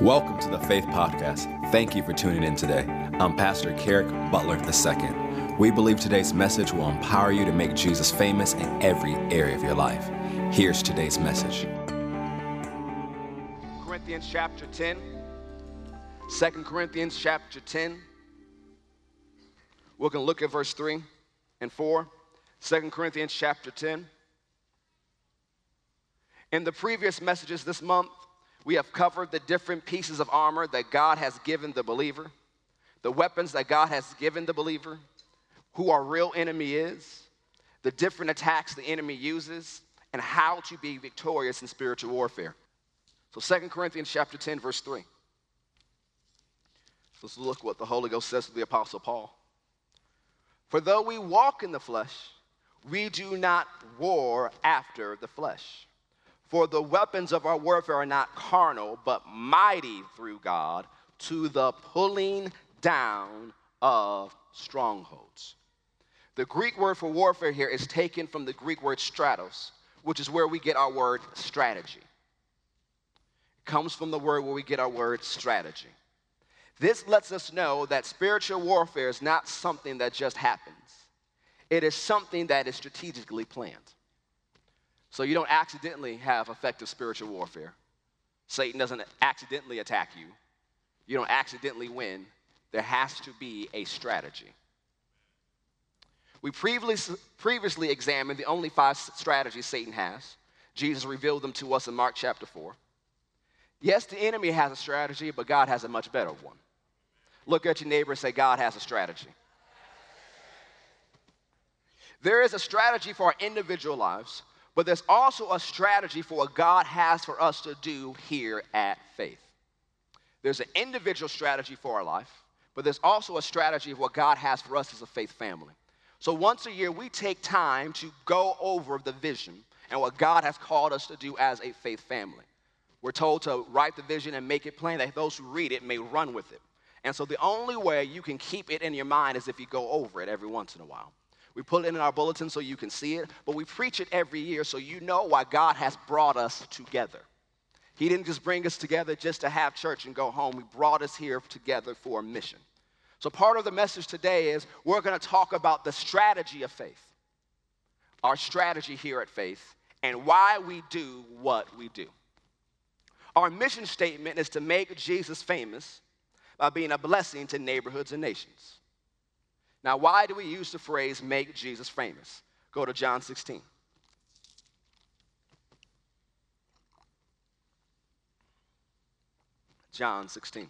Welcome to the Faith Podcast. Thank you for tuning in today. I'm Pastor Kerrick Butler II. We believe today's message will empower you to make Jesus famous in every area of your life. Here's today's message. Corinthians chapter 10. 2 Corinthians chapter 10. We're going to look at verse 3 and 4. 2 Corinthians chapter 10. In the previous messages this month, we have covered the different pieces of armor that God has given the believer, the weapons that God has given the believer, who our real enemy is, the different attacks the enemy uses, and how to be victorious in spiritual warfare. So 2 Corinthians chapter 10, verse 3. Let's look what the Holy Ghost says to the Apostle Paul. For though we walk in the flesh, we do not war after the flesh. For the weapons of our warfare are not carnal, but mighty through God to the pulling down of strongholds. The Greek word for warfare here is taken from the Greek word stratos, which is where we get our word strategy. It comes from the word where we get our word strategy. This lets us know that spiritual warfare is not something that just happens, it is something that is strategically planned. So you don't accidentally have effective spiritual warfare. Satan doesn't accidentally attack you. You don't accidentally win. There has to be a strategy. We previously, previously examined the only five strategies Satan has. Jesus revealed them to us in Mark chapter 4. Yes, the enemy has a strategy, but God has a much better one. Look at your neighbor and say, God has a strategy. There is a strategy for our individual lives, but there's also a strategy for what God has for us to do here at Faith. There's an individual strategy for our life, but there's also a strategy of what God has for us as a faith family. So once a year, we take time to go over the vision and what God has called us to do as a faith family. We're told to write the vision and make it plain that those who read it may run with it. And so the only way you can keep it in your mind is if you go over it every once in a while. We put it in our bulletin so you can see it, but we preach it every year so you know why God has brought us together. He didn't just bring us together just to have church and go home. He brought us here together for a mission. So, part of the message today is we're going to talk about the strategy of faith, our strategy here at Faith, and why we do what we do. Our mission statement is to make Jesus famous by being a blessing to neighborhoods and nations. Now, why do we use the phrase make Jesus famous? Go to John 16. John 16,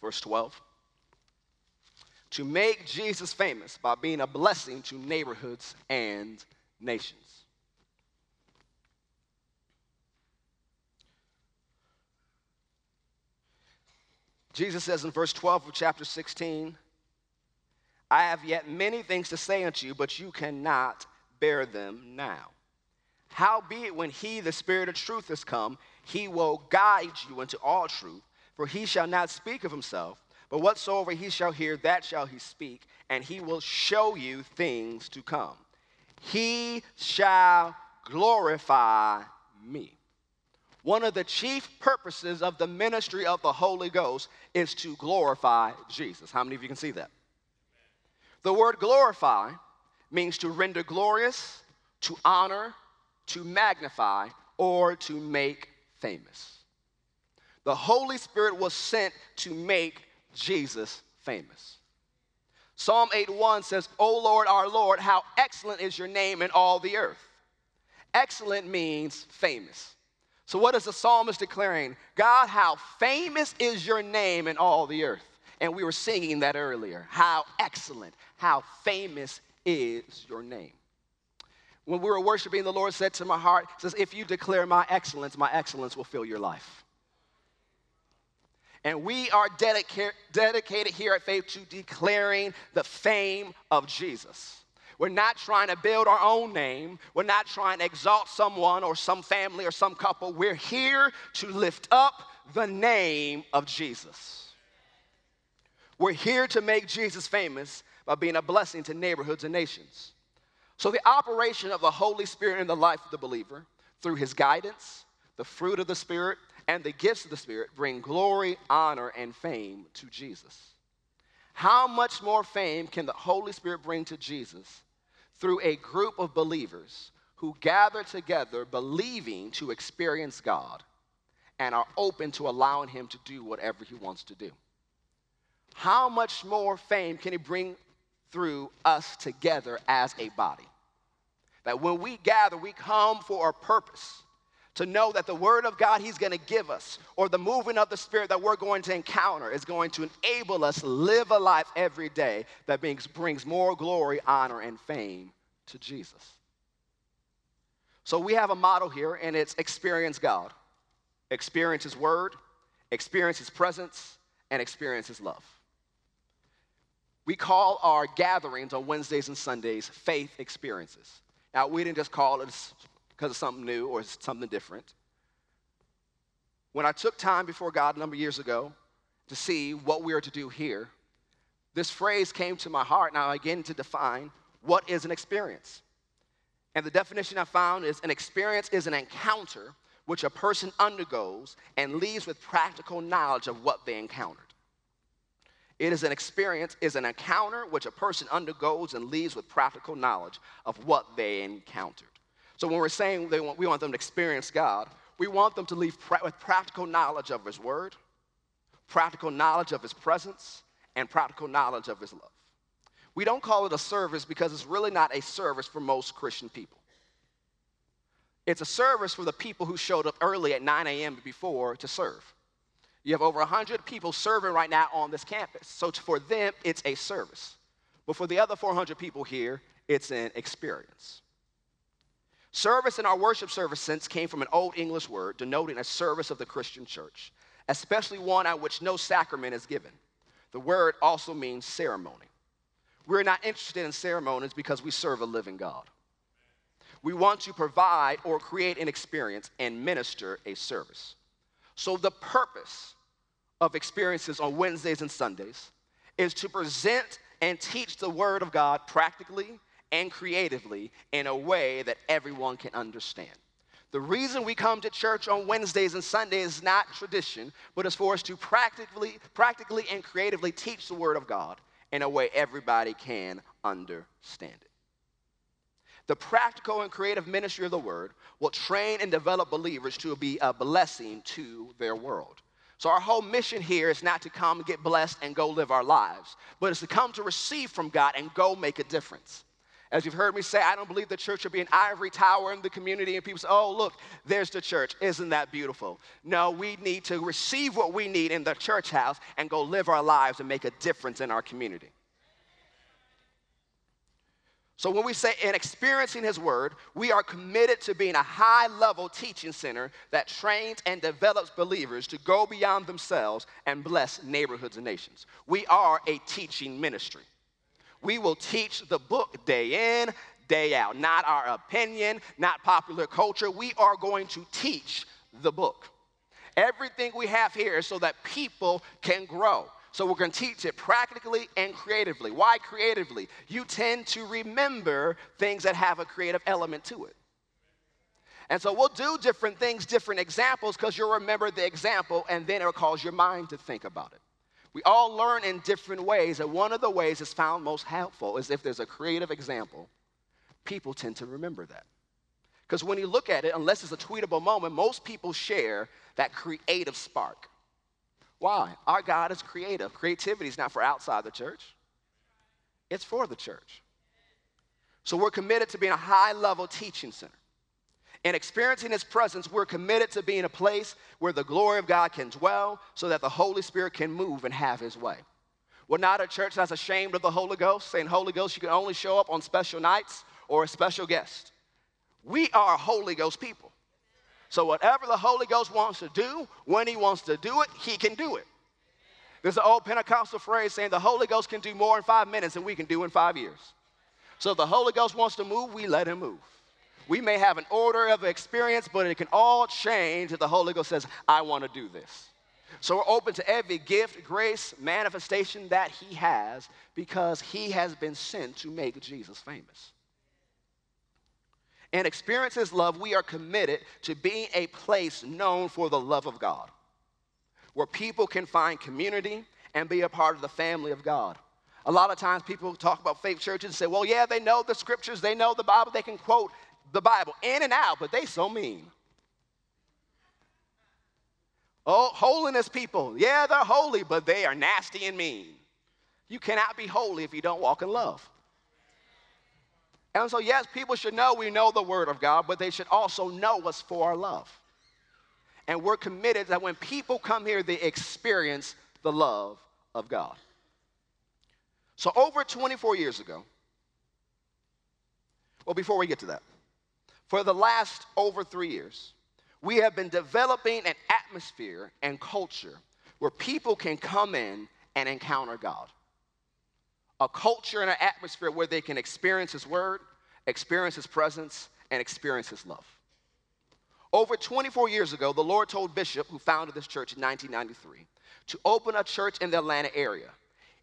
verse 12. To make Jesus famous by being a blessing to neighborhoods and nations. Jesus says in verse 12 of chapter 16, I have yet many things to say unto you, but you cannot bear them now. Howbeit, when he, the Spirit of truth, is come, he will guide you into all truth, for he shall not speak of himself, but whatsoever he shall hear, that shall he speak, and he will show you things to come. He shall glorify me. One of the chief purposes of the ministry of the Holy Ghost is to glorify Jesus. How many of you can see that? The word glorify means to render glorious, to honor, to magnify, or to make famous. The Holy Spirit was sent to make Jesus famous. Psalm 81 says, O Lord, our Lord, how excellent is your name in all the earth. Excellent means famous. So, what is the psalmist declaring? God, how famous is your name in all the earth. And we were singing that earlier. How excellent, how famous is your name. When we were worshiping, the Lord said to my heart, says, if you declare my excellence, my excellence will fill your life. And we are dedica- dedicated here at Faith to declaring the fame of Jesus. We're not trying to build our own name. We're not trying to exalt someone or some family or some couple. We're here to lift up the name of Jesus. We're here to make Jesus famous by being a blessing to neighborhoods and nations. So, the operation of the Holy Spirit in the life of the believer through his guidance, the fruit of the Spirit, and the gifts of the Spirit bring glory, honor, and fame to Jesus. How much more fame can the Holy Spirit bring to Jesus through a group of believers who gather together believing to experience God and are open to allowing Him to do whatever He wants to do? How much more fame can He bring through us together as a body? That when we gather, we come for a purpose to know that the word of God he's going to give us or the movement of the spirit that we're going to encounter is going to enable us live a life every day that brings, brings more glory, honor, and fame to Jesus. So we have a model here, and it's experience God, experience his word, experience his presence, and experience his love. We call our gatherings on Wednesdays and Sundays faith experiences. Now, we didn't just call it because of something new or something different. When I took time before God a number of years ago to see what we are to do here, this phrase came to my heart. Now, again, to define what is an experience. And the definition I found is an experience is an encounter which a person undergoes and leaves with practical knowledge of what they encountered. It is an experience, is an encounter which a person undergoes and leaves with practical knowledge of what they encountered. So when we're saying want, we want them to experience God, we want them to leave pra- with practical knowledge of His Word, practical knowledge of His presence, and practical knowledge of His love. We don't call it a service because it's really not a service for most Christian people. It's a service for the people who showed up early at 9 a.m. before to serve. You have over 100 people serving right now on this campus. So for them, it's a service. But for the other 400 people here, it's an experience. Service in our worship service sense came from an old English word denoting a service of the Christian church, especially one at which no sacrament is given. The word also means ceremony. We're not interested in ceremonies because we serve a living God. We want to provide or create an experience and minister a service. So, the purpose of experiences on Wednesdays and Sundays is to present and teach the Word of God practically and creatively in a way that everyone can understand. The reason we come to church on Wednesdays and Sundays is not tradition, but it's for us to practically, practically and creatively teach the Word of God in a way everybody can understand it. The practical and creative ministry of the Word will train and develop believers to be a blessing to their world. So, our whole mission here is not to come and get blessed and go live our lives, but it's to come to receive from God and go make a difference. As you've heard me say, I don't believe the church should be an ivory tower in the community and people say, oh, look, there's the church. Isn't that beautiful? No, we need to receive what we need in the church house and go live our lives and make a difference in our community. So, when we say in experiencing His Word, we are committed to being a high level teaching center that trains and develops believers to go beyond themselves and bless neighborhoods and nations. We are a teaching ministry. We will teach the book day in, day out. Not our opinion, not popular culture. We are going to teach the book. Everything we have here is so that people can grow. So we're going to teach it practically and creatively. Why creatively? You tend to remember things that have a creative element to it. And so we'll do different things, different examples, because you'll remember the example and then it'll cause your mind to think about it. We all learn in different ways, and one of the ways that's found most helpful is if there's a creative example, people tend to remember that. Because when you look at it, unless it's a tweetable moment, most people share that creative spark. Why? Our God is creative. Creativity is not for outside the church, it's for the church. So we're committed to being a high level teaching center. In experiencing His presence, we're committed to being a place where the glory of God can dwell so that the Holy Spirit can move and have His way. We're not a church that's ashamed of the Holy Ghost, saying, Holy Ghost, you can only show up on special nights or a special guest. We are Holy Ghost people. So, whatever the Holy Ghost wants to do, when He wants to do it, He can do it. There's an old Pentecostal phrase saying the Holy Ghost can do more in five minutes than we can do in five years. So, if the Holy Ghost wants to move, we let Him move. We may have an order of experience, but it can all change if the Holy Ghost says, I want to do this. So we're open to every gift, grace, manifestation that He has because He has been sent to make Jesus famous. and experience His love, we are committed to being a place known for the love of God, where people can find community and be a part of the family of God. A lot of times people talk about faith churches and say, well, yeah, they know the scriptures, they know the Bible, they can quote the Bible in and out, but they so mean. Oh, holiness people, yeah, they're holy, but they are nasty and mean. You cannot be holy if you don't walk in love. And so, yes, people should know we know the Word of God, but they should also know us for our love. And we're committed that when people come here, they experience the love of God. So, over 24 years ago, well, before we get to that, for the last over three years, we have been developing an atmosphere and culture where people can come in and encounter God. A culture and an atmosphere where they can experience His Word, experience His presence, and experience His love. Over 24 years ago, the Lord told Bishop, who founded this church in 1993, to open a church in the Atlanta area.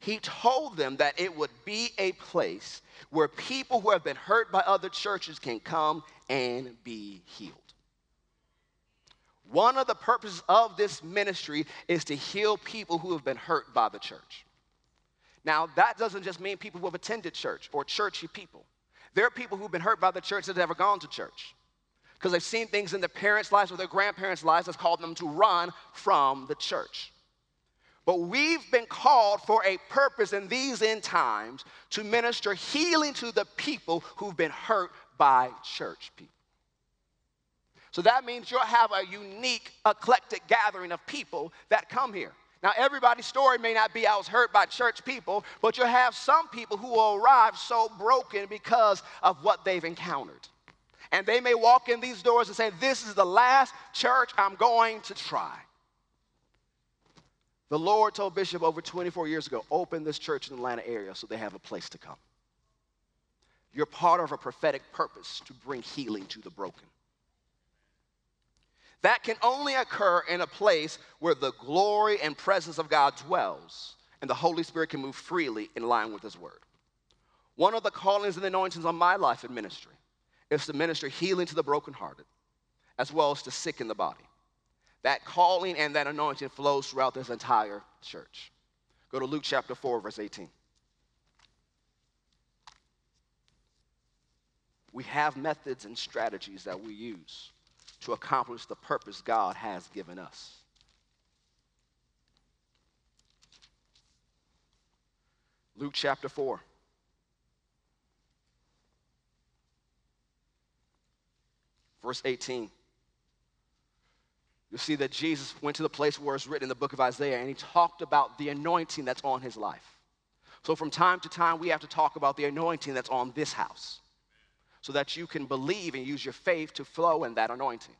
He told them that it would be a place where people who have been hurt by other churches can come and be healed. One of the purposes of this ministry is to heal people who have been hurt by the church. Now, that doesn't just mean people who have attended church or churchy people. There are people who've been hurt by the church that have never gone to church because they've seen things in their parents' lives or their grandparents' lives that's called them to run from the church. But we've been called for a purpose in these end times to minister healing to the people who've been hurt by church people. So that means you'll have a unique, eclectic gathering of people that come here. Now, everybody's story may not be I was hurt by church people, but you'll have some people who will arrive so broken because of what they've encountered. And they may walk in these doors and say, This is the last church I'm going to try. The Lord told Bishop over 24 years ago, open this church in the Atlanta area so they have a place to come. You're part of a prophetic purpose to bring healing to the broken. That can only occur in a place where the glory and presence of God dwells and the Holy Spirit can move freely in line with His Word. One of the callings and anointings on my life in ministry is to minister healing to the brokenhearted as well as to sick in the body. That calling and that anointing flows throughout this entire church. Go to Luke chapter 4, verse 18. We have methods and strategies that we use to accomplish the purpose God has given us. Luke chapter 4. Verse 18. You'll see that Jesus went to the place where it's written in the book of Isaiah and he talked about the anointing that's on his life. So, from time to time, we have to talk about the anointing that's on this house so that you can believe and use your faith to flow in that anointing.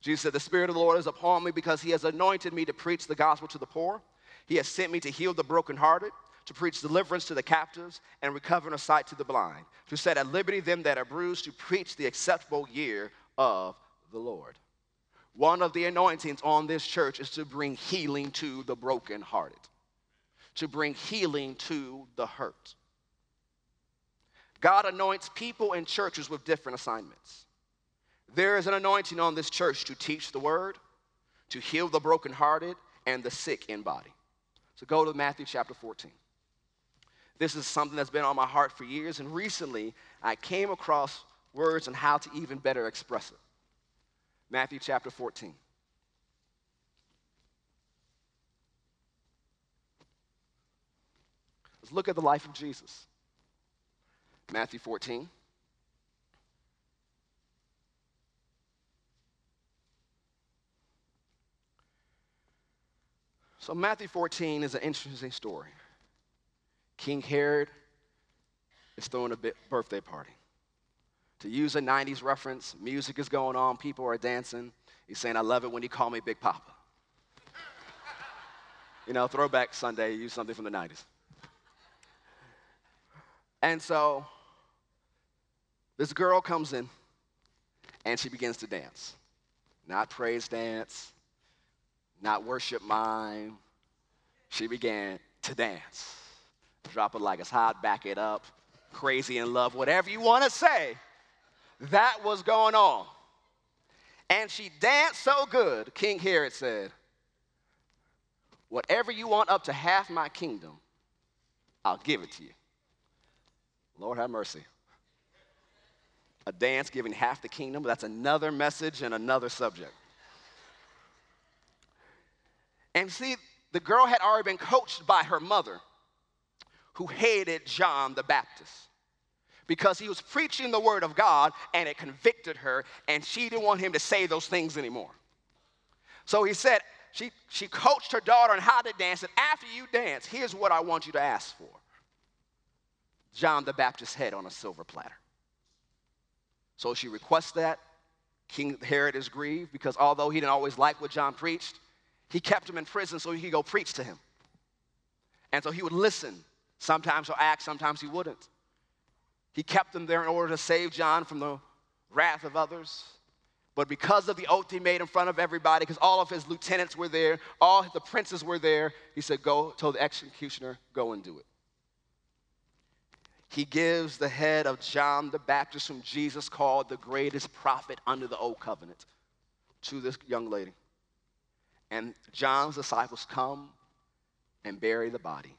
Jesus said, The Spirit of the Lord is upon me because He has anointed me to preach the gospel to the poor. He has sent me to heal the brokenhearted, to preach deliverance to the captives, and recovering of sight to the blind, to set at liberty them that are bruised, to preach the acceptable year of the Lord. One of the anointings on this church is to bring healing to the brokenhearted, to bring healing to the hurt. God anoints people and churches with different assignments. There is an anointing on this church to teach the word, to heal the brokenhearted and the sick in body. So go to Matthew chapter 14. This is something that's been on my heart for years, and recently I came across words on how to even better express it. Matthew chapter 14. Let's look at the life of Jesus. Matthew 14. So, Matthew 14 is an interesting story. King Herod is throwing a birthday party. To use a 90s reference, music is going on, people are dancing. He's saying, I love it when you call me Big Papa. you know, throwback Sunday, use something from the 90s. And so this girl comes in and she begins to dance. Not praise dance, not worship mime. She began to dance. Drop it like it's hot, back it up, crazy in love, whatever you want to say. That was going on. And she danced so good, King Herod said, Whatever you want up to half my kingdom, I'll give it to you. Lord have mercy. A dance giving half the kingdom, that's another message and another subject. And see, the girl had already been coached by her mother, who hated John the Baptist because he was preaching the word of God and it convicted her, and she didn't want him to say those things anymore. So he said, she, she coached her daughter on how to dance, and after you dance, here's what I want you to ask for John the Baptist's head on a silver platter. So she requests that. King Herod is grieved because although he didn't always like what John preached, he kept him in prison so he could go preach to him. And so he would listen. Sometimes he'll act, sometimes he wouldn't. He kept them there in order to save John from the wrath of others. But because of the oath he made in front of everybody, because all of his lieutenants were there, all the princes were there, he said, Go, told the executioner, go and do it. He gives the head of John the Baptist, whom Jesus called the greatest prophet under the old covenant, to this young lady. And John's disciples come and bury the body.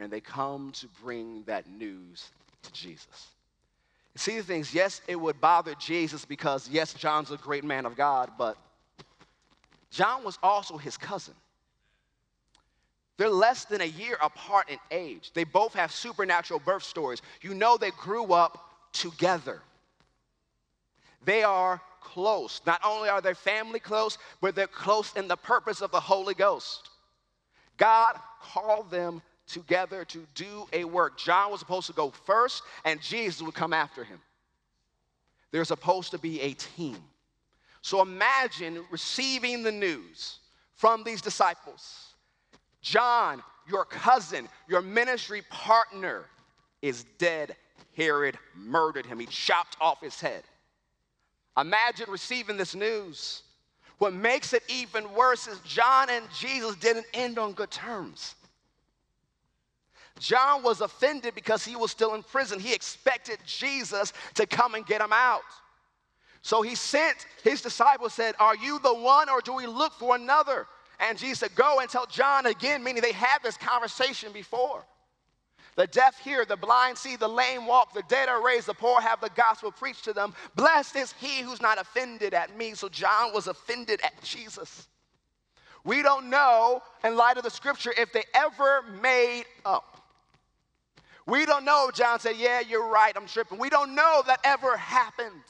And they come to bring that news to Jesus. See the things, yes, it would bother Jesus because, yes, John's a great man of God, but John was also his cousin. They're less than a year apart in age. They both have supernatural birth stories. You know they grew up together. They are close. Not only are their family close, but they're close in the purpose of the Holy Ghost. God called them together to do a work. John was supposed to go first, and Jesus would come after him. They're supposed to be a team. So imagine receiving the news from these disciples John, your cousin, your ministry partner, is dead. Herod murdered him, he chopped off his head. Imagine receiving this news. What makes it even worse is John and Jesus didn't end on good terms. John was offended because he was still in prison. He expected Jesus to come and get him out. So he sent his disciples, said, Are you the one or do we look for another? And Jesus said, Go and tell John again, meaning they had this conversation before. The deaf hear, the blind see, the lame walk, the dead are raised, the poor have the gospel preached to them. Blessed is he who's not offended at me. So John was offended at Jesus. We don't know, in light of the scripture, if they ever made up. We don't know. John said, Yeah, you're right, I'm tripping. We don't know that ever happened.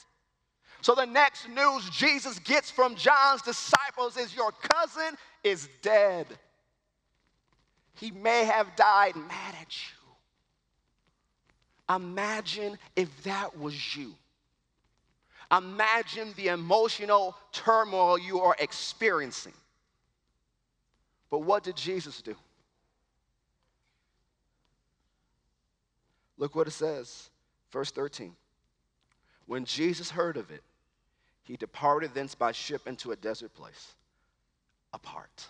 So the next news Jesus gets from John's disciples is your cousin is dead. He may have died mad at you. Imagine if that was you. Imagine the emotional turmoil you are experiencing. But what did Jesus do? Look what it says, verse 13. When Jesus heard of it, he departed thence by ship into a desert place, apart.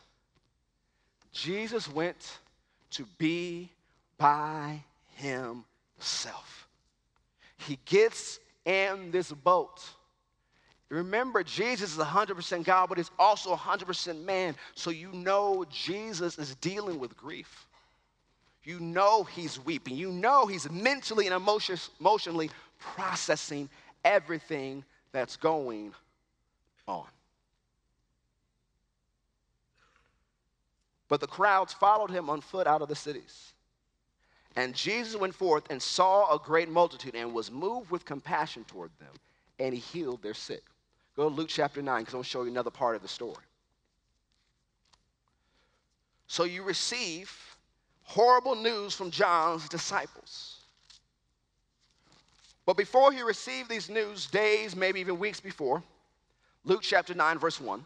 Jesus went to be by himself. He gets in this boat. Remember, Jesus is 100% God, but he's also 100% man. So you know Jesus is dealing with grief. You know he's weeping. You know he's mentally and emotionally processing everything that's going on. But the crowds followed him on foot out of the cities. And Jesus went forth and saw a great multitude and was moved with compassion toward them, and he healed their sick. Go to Luke chapter 9 because I'm going to show you another part of the story. So you receive horrible news from John's disciples. But before he received these news, days, maybe even weeks before, Luke chapter 9, verse 1.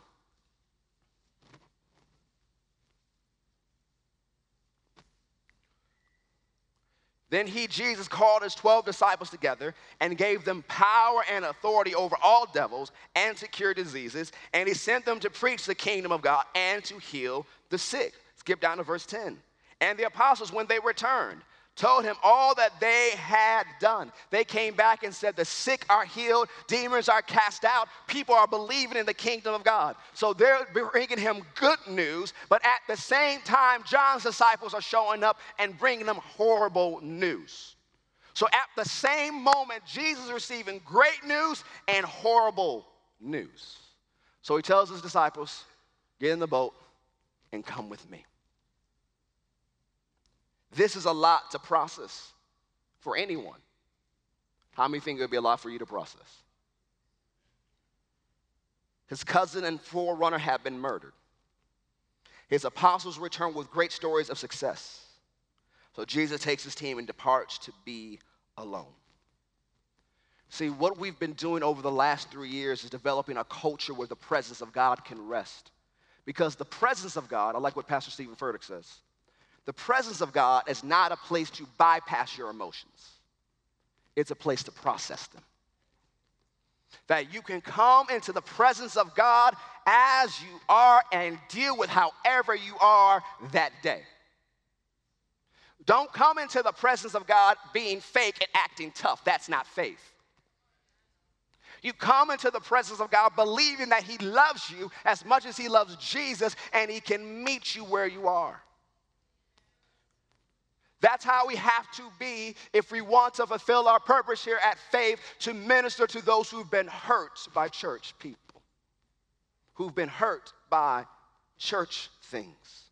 Then he, Jesus, called his 12 disciples together and gave them power and authority over all devils and to cure diseases. And he sent them to preach the kingdom of God and to heal the sick. Skip down to verse 10. And the apostles, when they returned, told him all that they had done. They came back and said, The sick are healed, demons are cast out, people are believing in the kingdom of God. So they're bringing him good news, but at the same time, John's disciples are showing up and bringing them horrible news. So at the same moment, Jesus is receiving great news and horrible news. So he tells his disciples, Get in the boat and come with me. This is a lot to process for anyone. How many think it would be a lot for you to process? His cousin and forerunner have been murdered. His apostles return with great stories of success. So Jesus takes his team and departs to be alone. See, what we've been doing over the last three years is developing a culture where the presence of God can rest. Because the presence of God, I like what Pastor Steven Furtick says, the presence of God is not a place to bypass your emotions, it's a place to process them. That you can come into the presence of God as you are and deal with however you are that day. Don't come into the presence of God being fake and acting tough. That's not faith. You come into the presence of God believing that He loves you as much as He loves Jesus and He can meet you where you are. That's how we have to be if we want to fulfill our purpose here at Faith to minister to those who've been hurt by church people, who've been hurt by church things.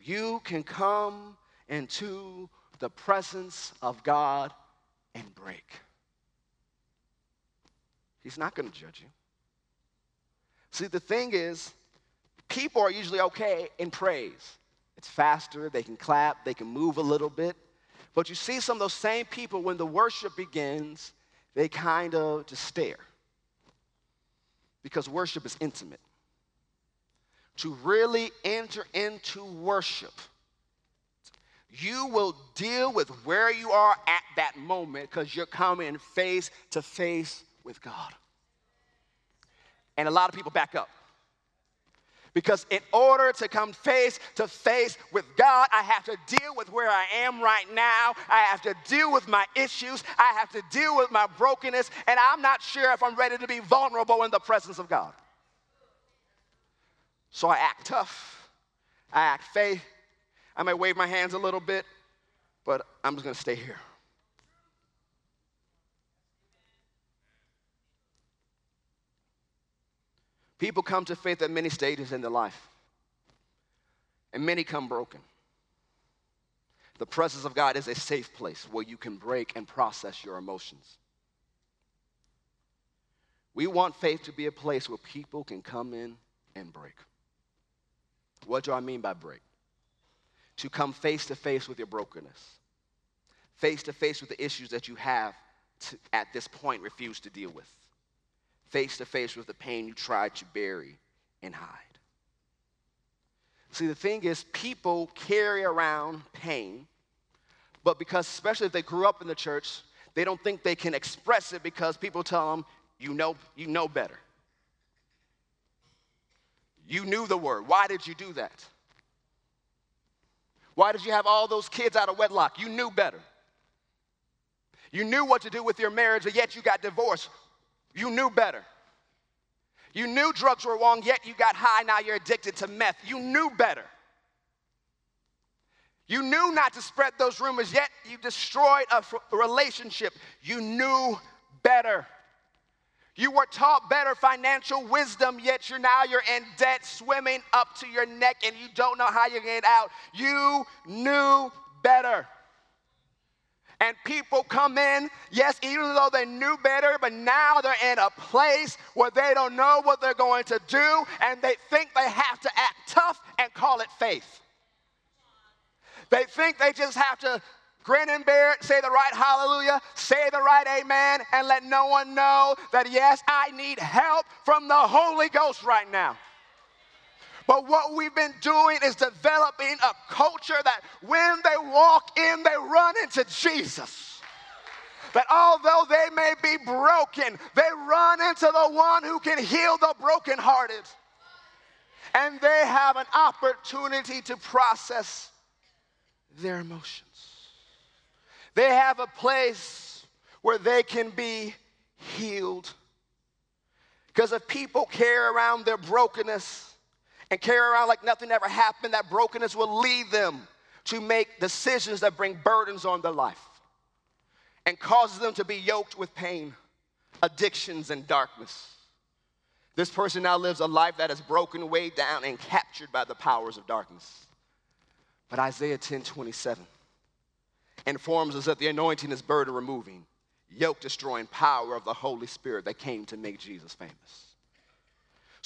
You can come into the presence of God and break. He's not going to judge you. See, the thing is, people are usually okay in praise. It's faster, they can clap, they can move a little bit. But you see some of those same people, when the worship begins, they kind of just stare. Because worship is intimate. To really enter into worship, you will deal with where you are at that moment because you're coming face to face with God. And a lot of people back up. Because in order to come face to face with God, I have to deal with where I am right now. I have to deal with my issues. I have to deal with my brokenness. And I'm not sure if I'm ready to be vulnerable in the presence of God. So I act tough. I act faith. I may wave my hands a little bit, but I'm just going to stay here. People come to faith at many stages in their life, and many come broken. The presence of God is a safe place where you can break and process your emotions. We want faith to be a place where people can come in and break. What do I mean by break? To come face to face with your brokenness, face to face with the issues that you have to, at this point refuse to deal with face to face with the pain you tried to bury and hide. See, the thing is, people carry around pain, but because, especially if they grew up in the church, they don't think they can express it because people tell them, you know, you know better. You knew the word. Why did you do that? Why did you have all those kids out of wedlock? You knew better. You knew what to do with your marriage, but yet you got divorced. You knew better. You knew drugs were wrong, yet you got high, now you're addicted to meth. You knew better. You knew not to spread those rumors, yet you destroyed a relationship. You knew better. You were taught better financial wisdom, yet you're now you're in debt, swimming up to your neck, and you don't know how you're getting out. You knew better. And people come in, yes, even though they knew better, but now they're in a place where they don't know what they're going to do, and they think they have to act tough and call it faith. They think they just have to grin and bear it, say the right hallelujah, say the right amen, and let no one know that, yes, I need help from the Holy Ghost right now. But what we've been doing is developing a culture that when they walk in, they run into Jesus. That although they may be broken, they run into the one who can heal the brokenhearted. And they have an opportunity to process their emotions. They have a place where they can be healed. Because if people carry around their brokenness and carry around like nothing ever happened, that brokenness will lead them to make decisions that bring burdens on their life and causes them to be yoked with pain, addictions, and darkness. This person now lives a life that is broken way down and captured by the powers of darkness. But Isaiah 10 27 informs us that the anointing is burden removing, yoke destroying power of the Holy Spirit that came to make Jesus famous.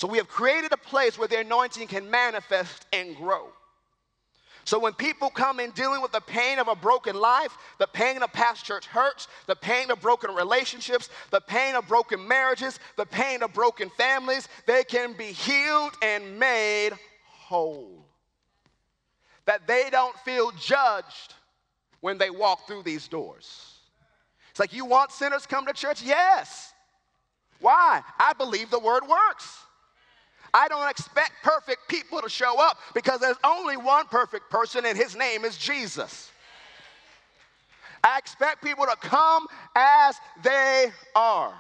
So we have created a place where the anointing can manifest and grow. So when people come in dealing with the pain of a broken life, the pain of past church hurts, the pain of broken relationships, the pain of broken marriages, the pain of broken families, they can be healed and made whole. That they don't feel judged when they walk through these doors. It's like, you want sinners come to church? Yes. Why? I believe the word works. I don't expect perfect people to show up because there's only one perfect person, and his name is Jesus. I expect people to come as they are.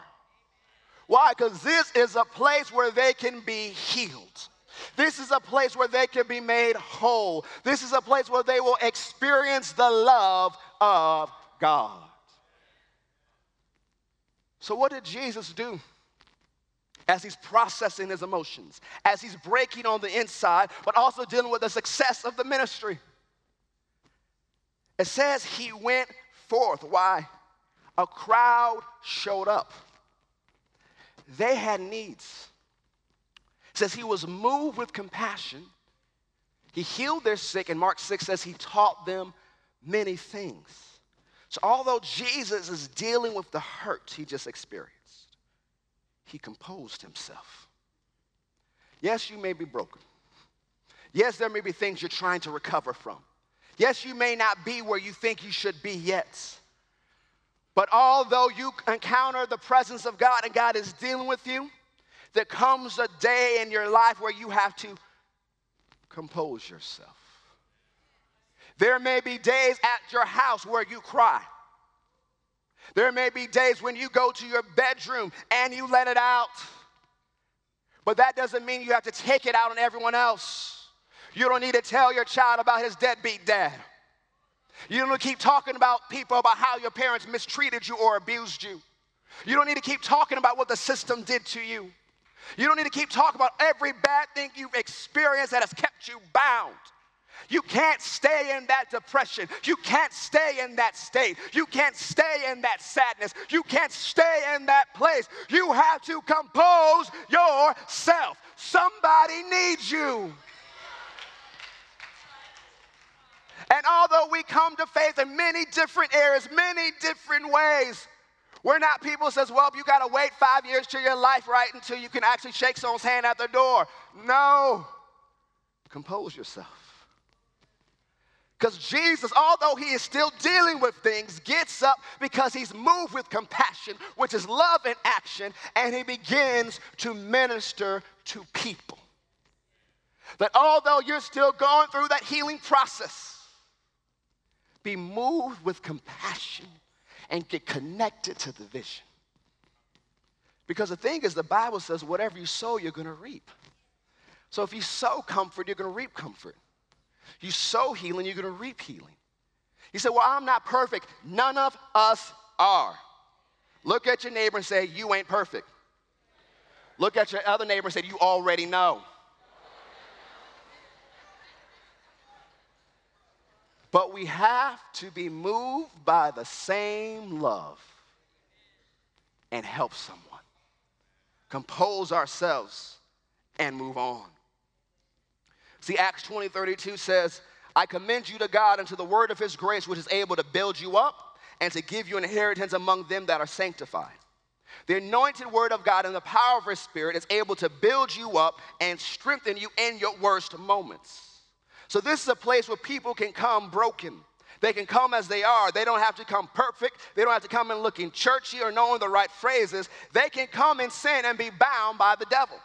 Why? Because this is a place where they can be healed. This is a place where they can be made whole. This is a place where they will experience the love of God. So, what did Jesus do? As he's processing his emotions, as he's breaking on the inside, but also dealing with the success of the ministry. It says he went forth. Why? A crowd showed up. They had needs. It says he was moved with compassion. He healed their sick, and Mark 6 says he taught them many things. So, although Jesus is dealing with the hurt he just experienced, he composed himself. Yes, you may be broken. Yes, there may be things you're trying to recover from. Yes, you may not be where you think you should be yet. But although you encounter the presence of God and God is dealing with you, there comes a day in your life where you have to compose yourself. There may be days at your house where you cry. There may be days when you go to your bedroom and you let it out. But that doesn't mean you have to take it out on everyone else. You don't need to tell your child about his deadbeat dad. You don't need to keep talking about people about how your parents mistreated you or abused you. You don't need to keep talking about what the system did to you. You don't need to keep talking about every bad thing you've experienced that has kept you bound. You can't stay in that depression. You can't stay in that state. You can't stay in that sadness. You can't stay in that place. You have to compose yourself. Somebody needs you. And although we come to faith in many different areas, many different ways, we're not people says, well, you got to wait five years to your life right until you can actually shake someone's hand at the door. No. Compose yourself. Because Jesus, although he is still dealing with things, gets up because he's moved with compassion, which is love in action, and he begins to minister to people. That although you're still going through that healing process, be moved with compassion and get connected to the vision. Because the thing is, the Bible says, whatever you sow, you're going to reap. So if you sow comfort, you're going to reap comfort. You sow healing, you're going to reap healing. You say, Well, I'm not perfect. None of us are. Look at your neighbor and say, You ain't perfect. Look at your other neighbor and say, You already know. But we have to be moved by the same love and help someone, compose ourselves, and move on. See, Acts 20 32 says, I commend you to God and to the word of his grace, which is able to build you up and to give you an inheritance among them that are sanctified. The anointed word of God and the power of his spirit is able to build you up and strengthen you in your worst moments. So, this is a place where people can come broken. They can come as they are. They don't have to come perfect. They don't have to come in looking churchy or knowing the right phrases. They can come in sin and be bound by the devil.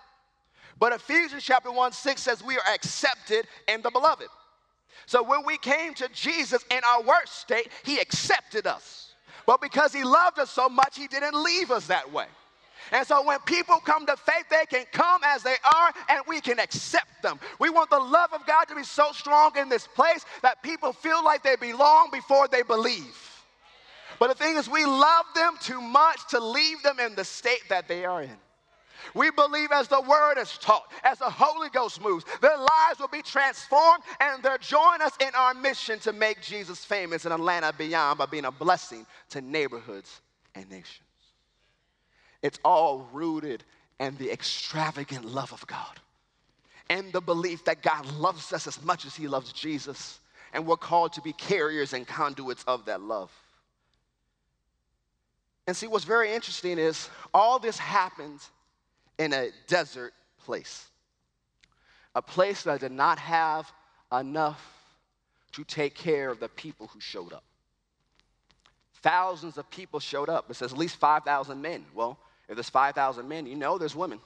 But Ephesians chapter 1 6 says we are accepted in the beloved. So when we came to Jesus in our worst state, he accepted us. But because he loved us so much, he didn't leave us that way. And so when people come to faith, they can come as they are and we can accept them. We want the love of God to be so strong in this place that people feel like they belong before they believe. But the thing is, we love them too much to leave them in the state that they are in. We believe as the word is taught, as the Holy Ghost moves, their lives will be transformed and they'll join us in our mission to make Jesus famous in Atlanta beyond by being a blessing to neighborhoods and nations. It's all rooted in the extravagant love of God and the belief that God loves us as much as He loves Jesus, and we're called to be carriers and conduits of that love. And see, what's very interesting is all this happened in a desert place, a place that did not have enough to take care of the people who showed up. Thousands of people showed up. It says at least 5,000 men. Well, if there's 5,000 men, you know there's women.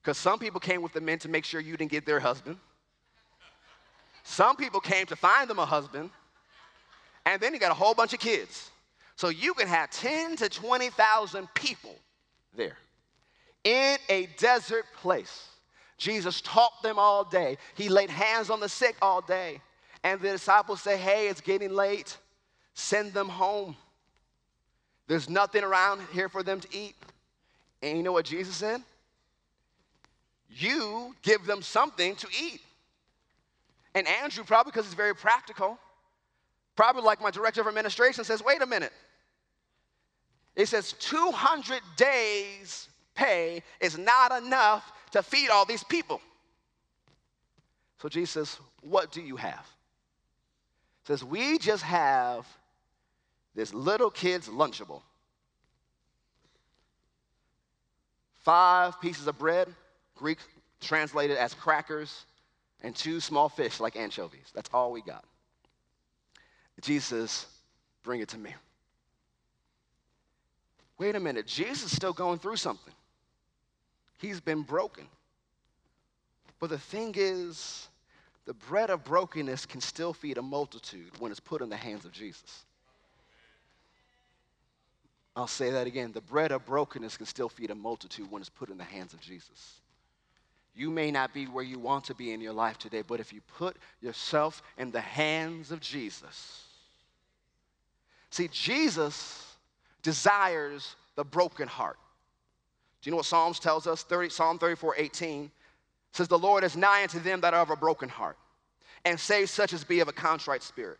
Because some people came with the men to make sure you didn't get their husband. Some people came to find them a husband. And then you got a whole bunch of kids. So you can have 10 to 20,000 people there in a desert place. Jesus taught them all day. He laid hands on the sick all day. And the disciples say, Hey, it's getting late. Send them home. There's nothing around here for them to eat. And you know what Jesus said? You give them something to eat. And Andrew, probably because he's very practical, probably like my director of administration, says, wait a minute. It says 200 days pay is not enough to feed all these people. So Jesus says, What do you have? He says, We just have this little kid's Lunchable. Five pieces of bread, Greek translated as crackers, and two small fish like anchovies. That's all we got. Jesus, bring it to me. Wait a minute, Jesus is still going through something. He's been broken. But the thing is, the bread of brokenness can still feed a multitude when it's put in the hands of Jesus. I'll say that again. The bread of brokenness can still feed a multitude when it's put in the hands of Jesus. You may not be where you want to be in your life today, but if you put yourself in the hands of Jesus, see, Jesus desires the broken heart. Do you know what Psalms tells us? 30, Psalm 34, 18 says, The Lord is nigh unto them that are of a broken heart, and saves such as be of a contrite spirit.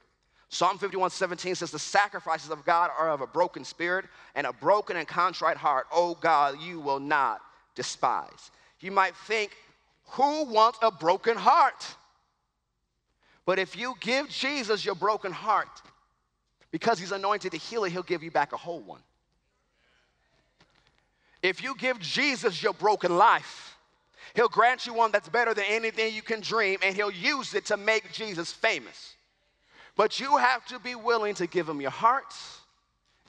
Psalm 51, 17 says, The sacrifices of God are of a broken spirit and a broken and contrite heart. Oh God, you will not despise. You might think, Who wants a broken heart? But if you give Jesus your broken heart, because he's anointed to heal it, he'll give you back a whole one. If you give Jesus your broken life, He'll grant you one that's better than anything you can dream, and He'll use it to make Jesus famous. But you have to be willing to give Him your heart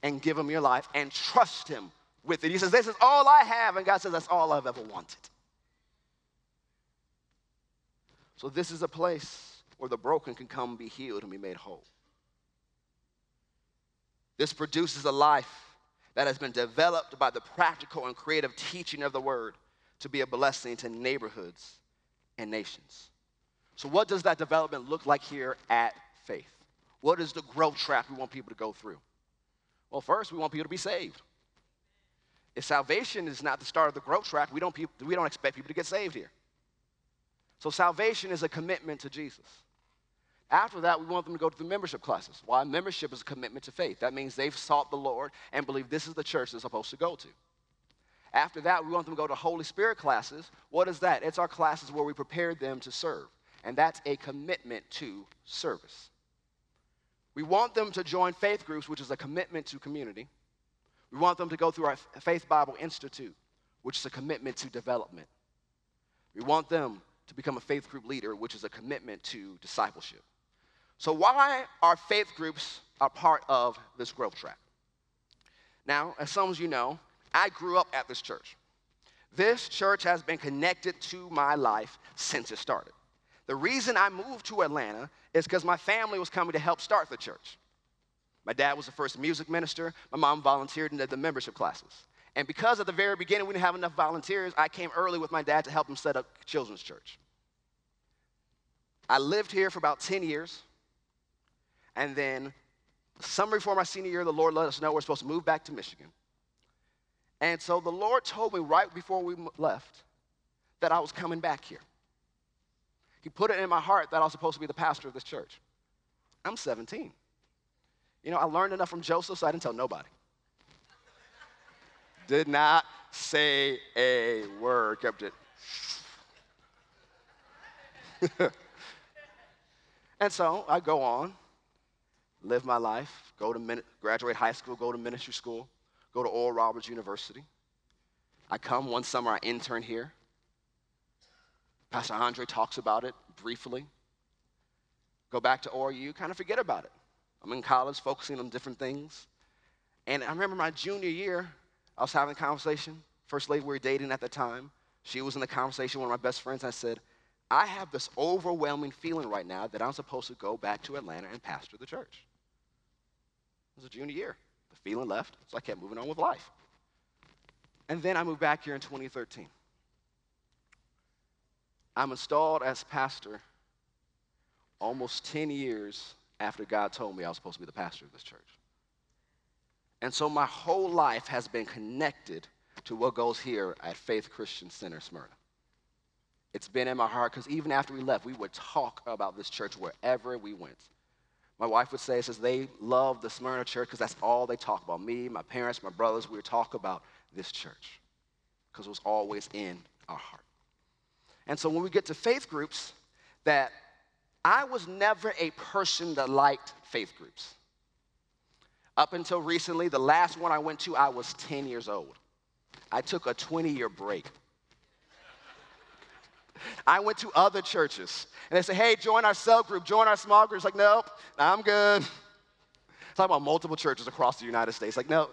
and give Him your life and trust Him with it. He says, This is all I have, and God says, That's all I've ever wanted. So, this is a place where the broken can come be healed and be made whole. This produces a life that has been developed by the practical and creative teaching of the word to be a blessing to neighborhoods and nations. So, what does that development look like here at Faith? What is the growth track we want people to go through? Well, first, we want people to be saved. If salvation is not the start of the growth track, we don't, we don't expect people to get saved here. So, salvation is a commitment to Jesus. After that, we want them to go to the membership classes. Why? Membership is a commitment to faith. That means they've sought the Lord and believe this is the church they're supposed to go to. After that, we want them to go to Holy Spirit classes. What is that? It's our classes where we prepare them to serve. And that's a commitment to service. We want them to join faith groups, which is a commitment to community. We want them to go through our Faith Bible Institute, which is a commitment to development. We want them to become a faith group leader, which is a commitment to discipleship. So, why are faith groups a part of this growth track? Now, as some of you know, I grew up at this church. This church has been connected to my life since it started. The reason I moved to Atlanta is because my family was coming to help start the church. My dad was the first music minister. My mom volunteered in the membership classes. And because at the very beginning we didn't have enough volunteers, I came early with my dad to help him set up children's church. I lived here for about 10 years. And then, summer before my senior year, the Lord let us know we're supposed to move back to Michigan. And so the Lord told me right before we left that I was coming back here. He put it in my heart that I was supposed to be the pastor of this church. I'm 17. You know, I learned enough from Joseph, so I didn't tell nobody. Did not say a word, kept it. and so I go on, live my life, go to graduate high school, go to ministry school, go to Oral Roberts University. I come one summer, I intern here. Pastor Andre talks about it briefly. Go back to ORU, kind of forget about it. I'm in college focusing on different things. And I remember my junior year, I was having a conversation. First lady we were dating at the time, she was in the conversation, one of my best friends. I said, I have this overwhelming feeling right now that I'm supposed to go back to Atlanta and pastor the church. Was a junior year. The feeling left, so I kept moving on with life. And then I moved back here in 2013. I'm installed as pastor almost 10 years after God told me I was supposed to be the pastor of this church. And so my whole life has been connected to what goes here at Faith Christian Center Smyrna. It's been in my heart because even after we left, we would talk about this church wherever we went. My wife would say, says they love the Smyrna church because that's all they talk about. Me, my parents, my brothers, we would talk about this church because it was always in our heart. And so when we get to faith groups, that I was never a person that liked faith groups. Up until recently, the last one I went to, I was 10 years old. I took a 20 year break. I went to other churches and they said, hey, join our cell group, join our small group. It's like, nope, I'm good. Talking about multiple churches across the United States. Like, no,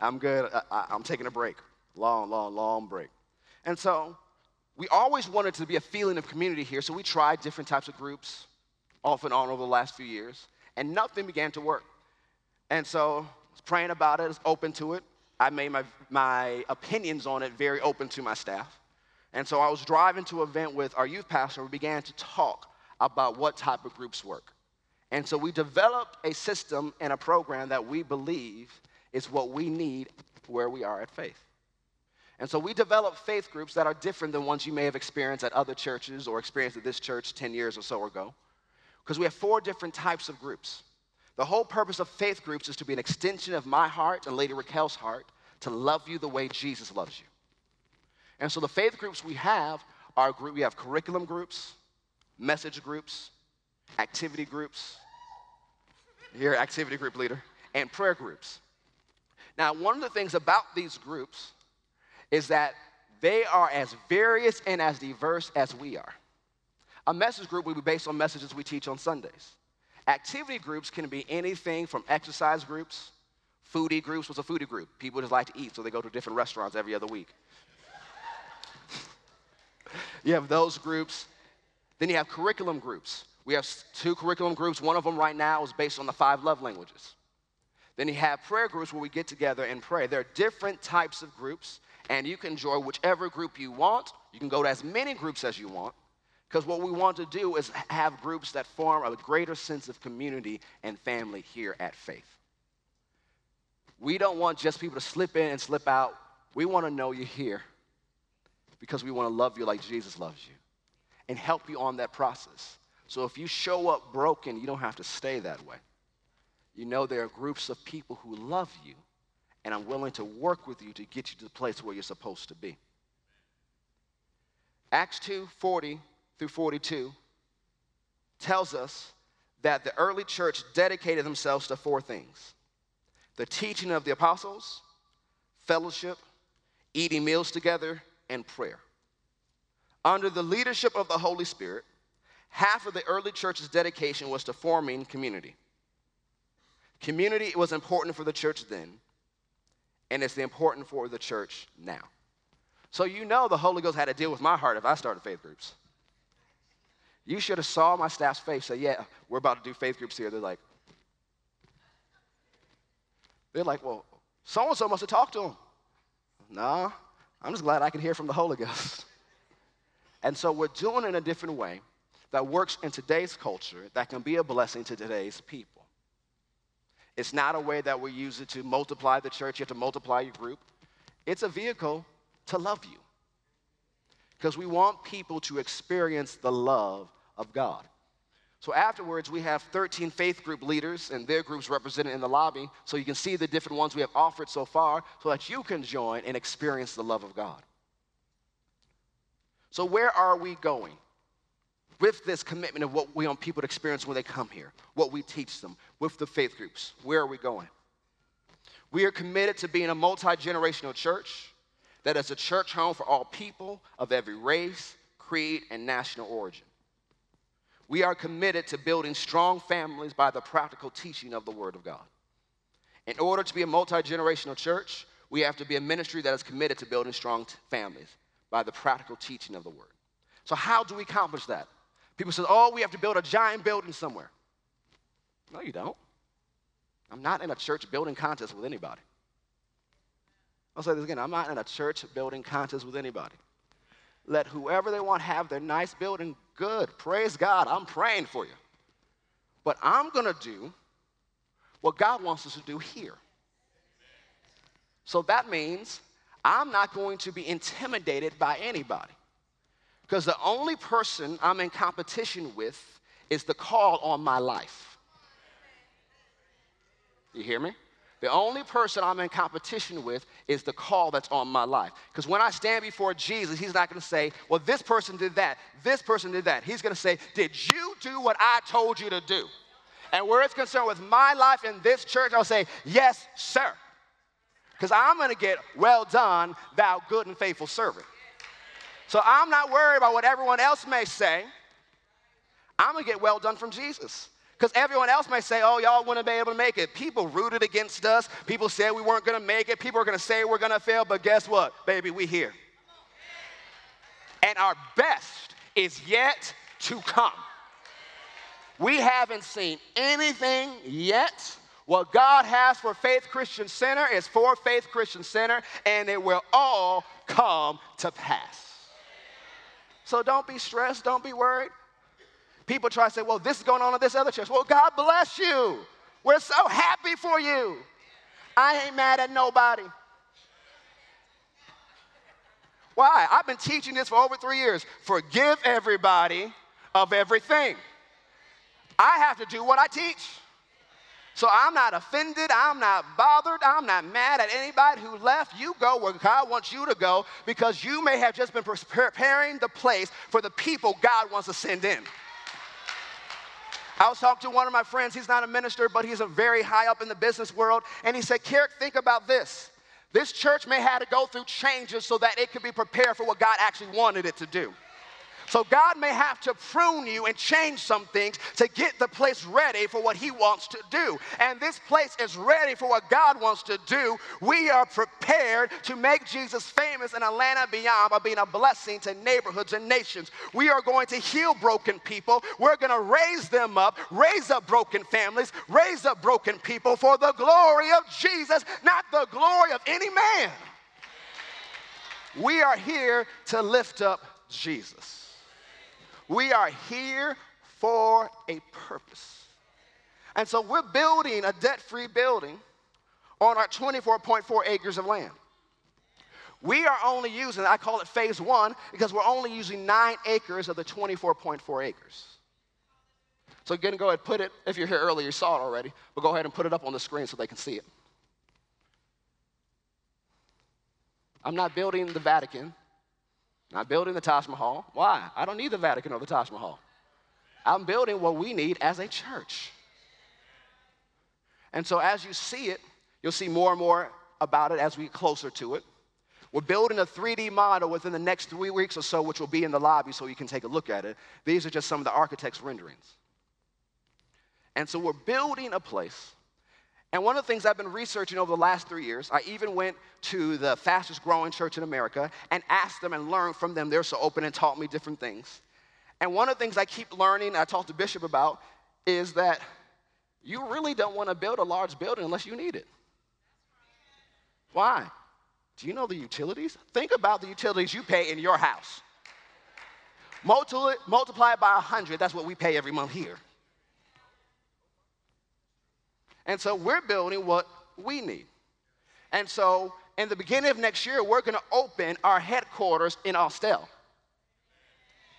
I'm good. I, am taking a break. Long, long, long break. And so we always wanted to be a feeling of community here, so we tried different types of groups off and on over the last few years, and nothing began to work. And so I was praying about it, I was open to it. I made my, my opinions on it very open to my staff. And so I was driving to an event with our youth pastor, we began to talk about what type of groups work. And so we developed a system and a program that we believe is what we need where we are at faith. And so we develop faith groups that are different than ones you may have experienced at other churches or experienced at this church 10 years or so ago. Because we have four different types of groups. The whole purpose of faith groups is to be an extension of my heart and Lady Raquel's heart to love you the way Jesus loves you. And so the faith groups we have are group, we have curriculum groups, message groups, activity groups, here, activity group leader, and prayer groups. Now, one of the things about these groups is that they are as various and as diverse as we are. A message group will be based on messages we teach on Sundays. Activity groups can be anything from exercise groups, foodie groups. What's a foodie group? People just like to eat, so they go to different restaurants every other week. you have those groups. Then you have curriculum groups. We have two curriculum groups. One of them right now is based on the five love languages. Then you have prayer groups where we get together and pray. There are different types of groups, and you can join whichever group you want. You can go to as many groups as you want, because what we want to do is have groups that form a greater sense of community and family here at Faith. We don't want just people to slip in and slip out. We want to know you're here because we want to love you like Jesus loves you and help you on that process. So if you show up broken, you don't have to stay that way you know there are groups of people who love you, and I'm willing to work with you to get you to the place where you're supposed to be. Acts 2 40 through 42 tells us that the early church dedicated themselves to four things the teaching of the apostles, fellowship, eating meals together, and prayer. Under the leadership of the Holy Spirit, half of the early church's dedication was to forming community. Community was important for the church then, and it's important for the church now. So you know the Holy Ghost had to deal with my heart if I started faith groups. You should have saw my staff's face say, yeah, we're about to do faith groups here. They're like, they're like, well, so-and-so must have talked to him. Nah, I'm just glad I can hear from the Holy Ghost. And so we're doing it in a different way that works in today's culture that can be a blessing to today's people. It's not a way that we use it to multiply the church, you have to multiply your group. It's a vehicle to love you. Because we want people to experience the love of God. So afterwards, we have 13 faith group leaders and their groups represented in the lobby, so you can see the different ones we have offered so far, so that you can join and experience the love of God. So, where are we going? With this commitment of what we want people to experience when they come here, what we teach them, with the faith groups, where are we going? We are committed to being a multi generational church that is a church home for all people of every race, creed, and national origin. We are committed to building strong families by the practical teaching of the Word of God. In order to be a multi generational church, we have to be a ministry that is committed to building strong t- families by the practical teaching of the Word. So, how do we accomplish that? People say, oh, we have to build a giant building somewhere. No, you don't. I'm not in a church building contest with anybody. I'll say this again I'm not in a church building contest with anybody. Let whoever they want have their nice building Good. Praise God. I'm praying for you. But I'm going to do what God wants us to do here. So that means I'm not going to be intimidated by anybody. Because the only person I'm in competition with is the call on my life. You hear me? The only person I'm in competition with is the call that's on my life. Because when I stand before Jesus, He's not going to say, Well, this person did that, this person did that. He's going to say, Did you do what I told you to do? And where it's concerned with my life in this church, I'll say, Yes, sir. Because I'm going to get, Well done, thou good and faithful servant. So I'm not worried about what everyone else may say. I'm going to get well done from Jesus. Because everyone else may say, oh, y'all wouldn't be able to make it. People rooted against us. People said we weren't going to make it. People are going to say we're going to fail. But guess what? Baby, we here. And our best is yet to come. We haven't seen anything yet. What God has for Faith Christian Center is for Faith Christian Center, and it will all come to pass. So don't be stressed, don't be worried. People try to say, well, this is going on in this other church. Well, God bless you. We're so happy for you. I ain't mad at nobody. Why? I've been teaching this for over three years. Forgive everybody of everything. I have to do what I teach. So I'm not offended. I'm not bothered. I'm not mad at anybody who left. You go where God wants you to go because you may have just been preparing the place for the people God wants to send in. I was talking to one of my friends. He's not a minister, but he's a very high up in the business world. And he said, Kerrick, think about this. This church may have to go through changes so that it could be prepared for what God actually wanted it to do. So God may have to prune you and change some things to get the place ready for what He wants to do. And this place is ready for what God wants to do. We are prepared to make Jesus famous in Atlanta beyond by being a blessing to neighborhoods and nations. We are going to heal broken people. We're going to raise them up, raise up broken families, raise up broken people for the glory of Jesus, not the glory of any man. We are here to lift up Jesus. We are here for a purpose. And so we're building a debt free building on our 24.4 acres of land. We are only using, I call it phase one, because we're only using nine acres of the 24.4 acres. So again, go ahead and put it, if you're here earlier, you saw it already, but go ahead and put it up on the screen so they can see it. I'm not building the Vatican. Not building the Taj Mahal. Why? I don't need the Vatican or the Taj Mahal. I'm building what we need as a church. And so as you see it, you'll see more and more about it as we get closer to it. We're building a 3D model within the next three weeks or so, which will be in the lobby so you can take a look at it. These are just some of the architect's renderings. And so we're building a place and one of the things I've been researching over the last three years, I even went to the fastest growing church in America and asked them and learned from them. They're so open and taught me different things. And one of the things I keep learning, I talked to Bishop about, is that you really don't want to build a large building unless you need it. Why? Do you know the utilities? Think about the utilities you pay in your house. Multiply, multiply it by 100, that's what we pay every month here. And so we're building what we need. And so in the beginning of next year, we're going to open our headquarters in Austell.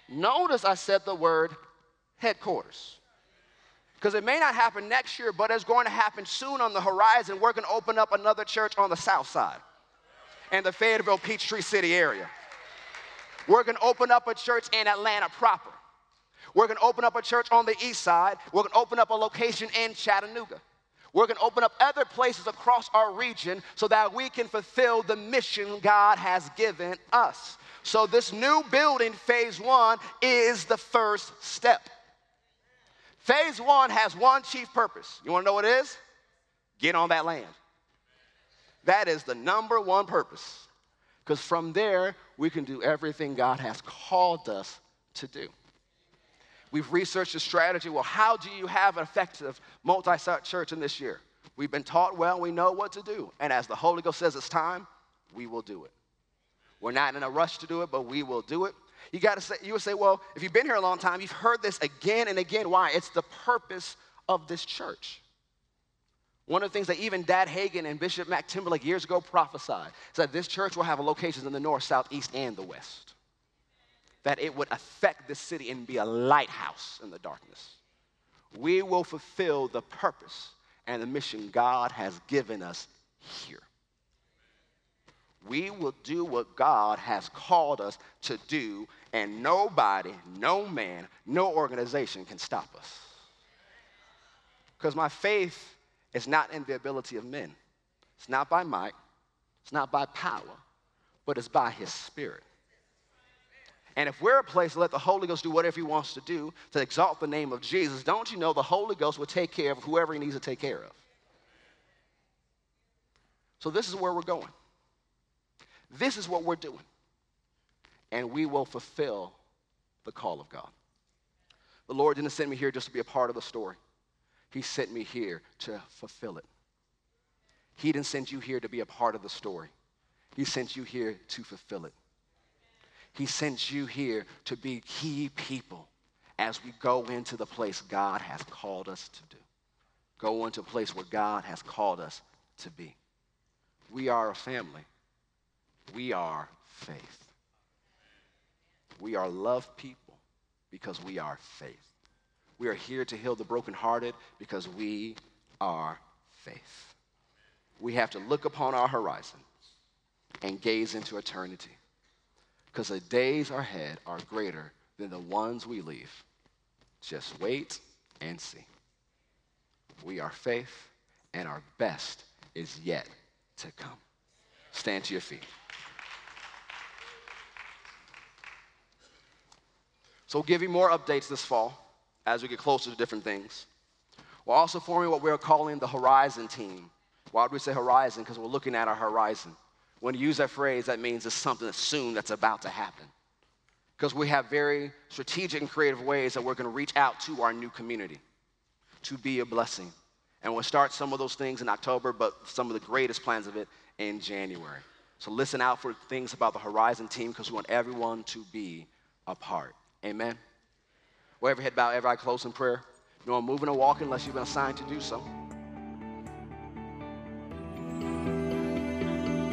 Notice I said the word headquarters. Because it may not happen next year, but it's going to happen soon on the horizon. We're going to open up another church on the south side in the Fayetteville Peachtree City area. We're going to open up a church in Atlanta proper. We're going to open up a church on the east side. We're going to open up a location in Chattanooga. We're going to open up other places across our region so that we can fulfill the mission God has given us. So, this new building, phase one, is the first step. Phase one has one chief purpose. You want to know what it is? Get on that land. That is the number one purpose. Because from there, we can do everything God has called us to do. We've researched the strategy. Well, how do you have an effective multi site church in this year? We've been taught well, we know what to do. And as the Holy Ghost says it's time, we will do it. We're not in a rush to do it, but we will do it. You got to say, you would say, well, if you've been here a long time, you've heard this again and again. Why? It's the purpose of this church. One of the things that even Dad Hagin and Bishop Mac Timberlake years ago prophesied is that this church will have locations in the north, south, east, and the west that it would affect the city and be a lighthouse in the darkness. We will fulfill the purpose and the mission God has given us here. We will do what God has called us to do, and nobody, no man, no organization can stop us. Because my faith is not in the ability of men, it's not by might, it's not by power, but it's by His Spirit. And if we're a place to let the Holy Ghost do whatever He wants to do to exalt the name of Jesus, don't you know the Holy Ghost will take care of whoever He needs to take care of? So, this is where we're going. This is what we're doing. And we will fulfill the call of God. The Lord didn't send me here just to be a part of the story, He sent me here to fulfill it. He didn't send you here to be a part of the story, He sent you here to fulfill it. He sent you here to be key people as we go into the place God has called us to do. Go into a place where God has called us to be. We are a family. We are faith. We are love people because we are faith. We are here to heal the brokenhearted because we are faith. We have to look upon our horizon and gaze into eternity because the days ahead are greater than the ones we leave. Just wait and see. We are faith, and our best is yet to come. Stand to your feet. So, we'll give you more updates this fall as we get closer to different things. We're also forming what we're calling the Horizon Team. Why do we say horizon? Because we're looking at our horizon. When you use that phrase, that means it's something that's soon that's about to happen. Because we have very strategic and creative ways that we're going to reach out to our new community to be a blessing. And we'll start some of those things in October, but some of the greatest plans of it in January. So listen out for things about the Horizon team because we want everyone to be a part. Amen. Well, head bow, every eye closed in prayer. You know, moving or walking unless you've been assigned to do so.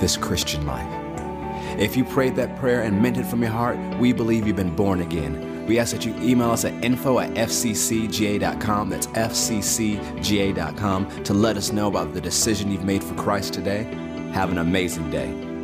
this Christian life. If you prayed that prayer and meant it from your heart, we believe you've been born again. We ask that you email us at info at fccga.com, that's fccga.com, to let us know about the decision you've made for Christ today. Have an amazing day.